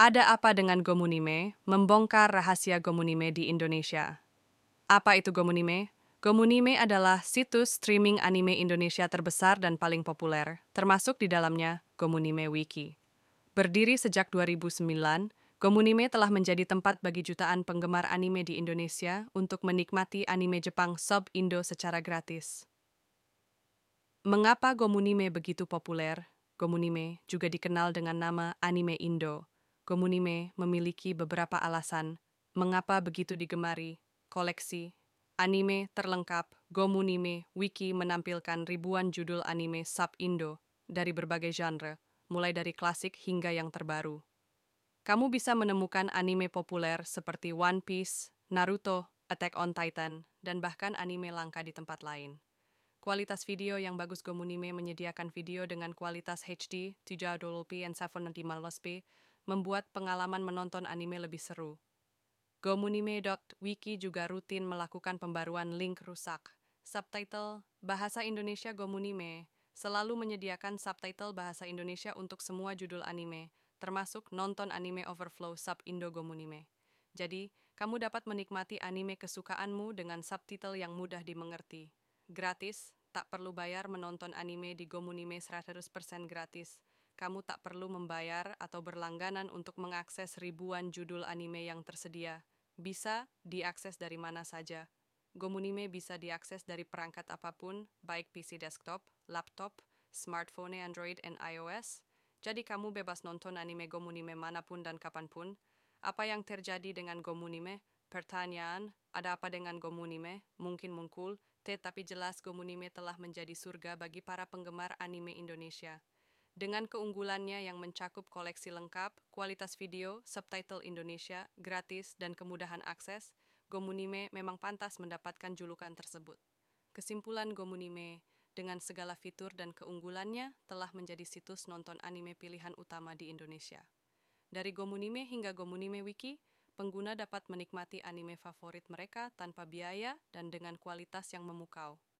Ada apa dengan Gomunime? Membongkar rahasia Gomunime di Indonesia. Apa itu Gomunime? Gomunime adalah situs streaming anime Indonesia terbesar dan paling populer, termasuk di dalamnya Gomunime Wiki. Berdiri sejak 2009, Gomunime telah menjadi tempat bagi jutaan penggemar anime di Indonesia untuk menikmati anime Jepang sub-Indo secara gratis. Mengapa Gomunime begitu populer? Gomunime juga dikenal dengan nama anime Indo. Gomunime memiliki beberapa alasan mengapa begitu digemari. Koleksi anime terlengkap Gomunime Wiki menampilkan ribuan judul anime sub-Indo dari berbagai genre, mulai dari klasik hingga yang terbaru. Kamu bisa menemukan anime populer seperti One Piece, Naruto, Attack on Titan, dan bahkan anime langka di tempat lain. Kualitas video yang bagus Gomunime menyediakan video dengan kualitas HD 720p and 720p membuat pengalaman menonton anime lebih seru. Gomunime.wiki juga rutin melakukan pembaruan link rusak. Subtitle Bahasa Indonesia Gomunime selalu menyediakan subtitle bahasa Indonesia untuk semua judul anime, termasuk nonton anime overflow sub Indo Gomunime. Jadi, kamu dapat menikmati anime kesukaanmu dengan subtitle yang mudah dimengerti. Gratis, tak perlu bayar menonton anime di Gomunime 100% gratis kamu tak perlu membayar atau berlangganan untuk mengakses ribuan judul anime yang tersedia. Bisa diakses dari mana saja. Gomunime bisa diakses dari perangkat apa pun, baik PC desktop, laptop, smartphone Android dan iOS. Jadi kamu bebas nonton anime Gomunime mana pun dan kapan pun. Apa yang terjadi dengan Gomunime? Pertanyaan, ada apa dengan Gomunime? Mungkin mungkul, tetapi jelas Gomunime telah menjadi surga bagi para penggemar anime Indonesia. Dengan keunggulannya yang mencakup koleksi lengkap, kualitas video, subtitle Indonesia, gratis, dan kemudahan akses, Gomunime memang pantas mendapatkan julukan tersebut. Kesimpulan Gomunime, dengan segala fitur dan keunggulannya, telah menjadi situs nonton anime pilihan utama di Indonesia. Dari Gomunime hingga Gomunime Wiki, pengguna dapat menikmati anime favorit mereka tanpa biaya dan dengan kualitas yang memukau.